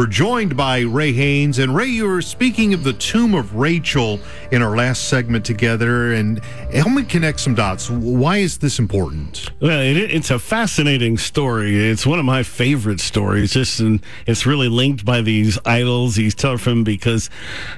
We're joined by Ray Haynes. And Ray, you were speaking of the tomb of Rachel in our last segment together. And help me connect some dots. Why is this important? Well, it, it's a fascinating story. It's one of my favorite stories. Just and it's really linked by these idols, these teraphim, because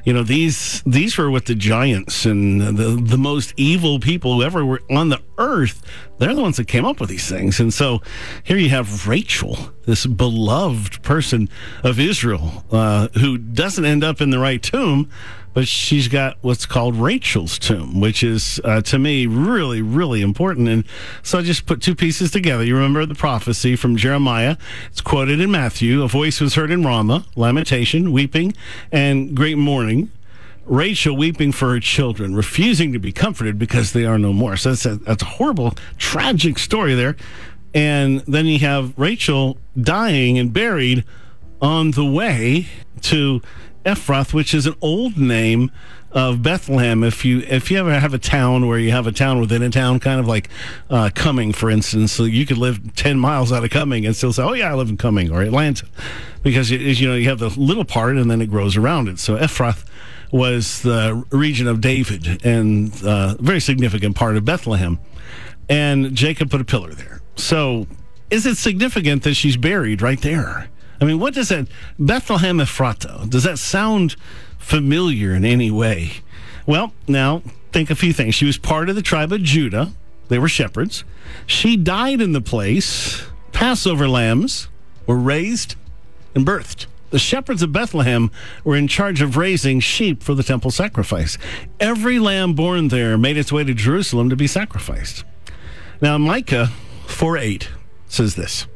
you know these these were with the giants and the the most evil people who ever were on the earth. They're the ones that came up with these things. And so here you have Rachel, this beloved person of Israel, uh, who doesn't end up in the right tomb, but she's got what's called Rachel's tomb, which is, uh, to me, really, really important. And so I just put two pieces together. You remember the prophecy from Jeremiah. It's quoted in Matthew. A voice was heard in Ramah, lamentation, weeping, and great mourning. Rachel weeping for her children, refusing to be comforted because they are no more. So that's a, that's a horrible, tragic story there. And then you have Rachel dying and buried on the way to Ephrath, which is an old name of Bethlehem. If you if you ever have a town where you have a town within a town, kind of like uh, Cumming, for instance, so you could live ten miles out of Cumming and still say, "Oh yeah, I live in Cumming or Atlanta," because you know you have the little part and then it grows around it. So Ephrath was the region of David and a uh, very significant part of Bethlehem. And Jacob put a pillar there. So is it significant that she's buried right there? I mean, what does that, Bethlehem Ephrata, does that sound familiar in any way? Well, now think a few things. She was part of the tribe of Judah, they were shepherds. She died in the place. Passover lambs were raised and birthed. The shepherds of Bethlehem were in charge of raising sheep for the temple sacrifice. Every lamb born there made its way to Jerusalem to be sacrificed. Now, Micah 4 8 says this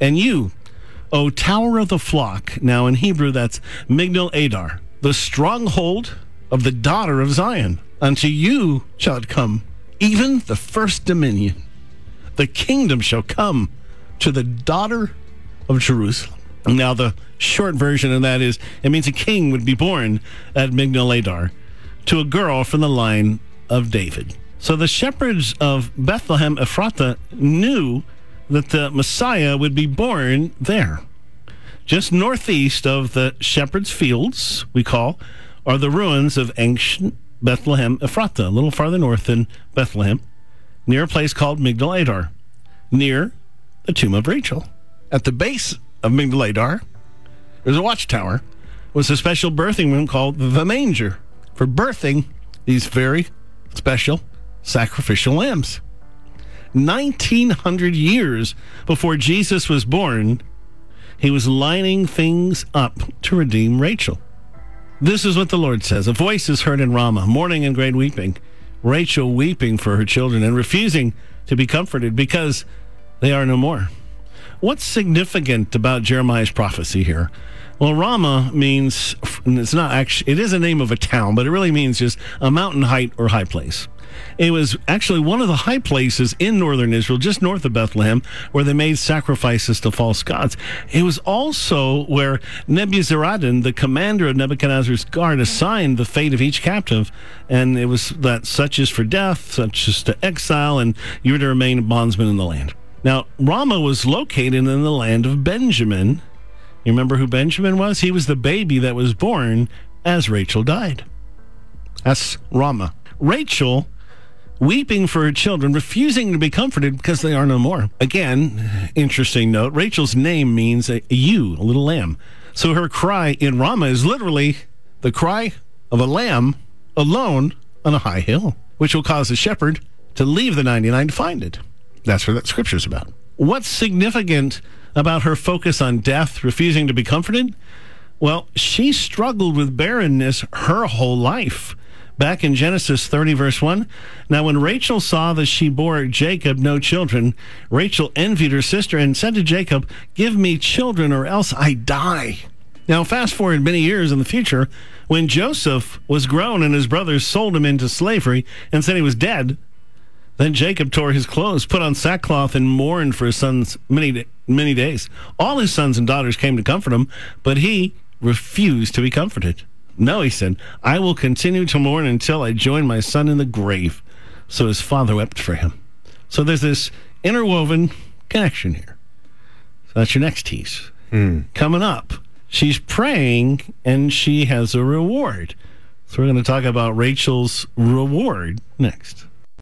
And you, O tower of the flock, now in Hebrew that's Migdal Adar, the stronghold of the daughter of Zion, unto you shall it come, even the first dominion. The kingdom shall come to the daughter of Jerusalem. Now, the short version of that is it means a king would be born at Migdal Adar to a girl from the line of David. So the shepherds of Bethlehem Ephratah knew that the Messiah would be born there. Just northeast of the shepherds' fields, we call, are the ruins of ancient Bethlehem Ephratah, a little farther north than Bethlehem, near a place called Migdal Adar, near the tomb of Rachel. At the base of Migdal Adar, there's a watchtower, was a special birthing room called the manger for birthing these very special sacrificial lambs. 1900 years before Jesus was born, he was lining things up to redeem Rachel. This is what the Lord says A voice is heard in Ramah, mourning and great weeping. Rachel weeping for her children and refusing to be comforted because they are no more. What's significant about Jeremiah's prophecy here? Well, Ramah means it's not actually it is a name of a town, but it really means just a mountain height or high place. It was actually one of the high places in northern Israel, just north of Bethlehem, where they made sacrifices to false gods. It was also where Nebuzaradan, the commander of Nebuchadnezzar's guard, assigned the fate of each captive. And it was that such is for death, such is to exile, and you were to remain a bondsman in the land. Now, Rama was located in the land of Benjamin. You remember who Benjamin was? He was the baby that was born as Rachel died. That's Rama. Rachel weeping for her children, refusing to be comforted because they are no more. Again, interesting note Rachel's name means a, a ewe, a little lamb. So her cry in Rama is literally the cry of a lamb alone on a high hill, which will cause the shepherd to leave the 99 to find it. That's what that scripture's about. What's significant about her focus on death, refusing to be comforted? Well, she struggled with barrenness her whole life. Back in Genesis 30, verse 1. Now, when Rachel saw that she bore Jacob no children, Rachel envied her sister and said to Jacob, Give me children or else I die. Now, fast forward many years in the future, when Joseph was grown and his brothers sold him into slavery and said he was dead, then Jacob tore his clothes, put on sackcloth, and mourned for his sons many, many days. All his sons and daughters came to comfort him, but he refused to be comforted. No, he said, I will continue to mourn until I join my son in the grave. So his father wept for him. So there's this interwoven connection here. So that's your next tease. Mm. Coming up, she's praying and she has a reward. So we're going to talk about Rachel's reward next.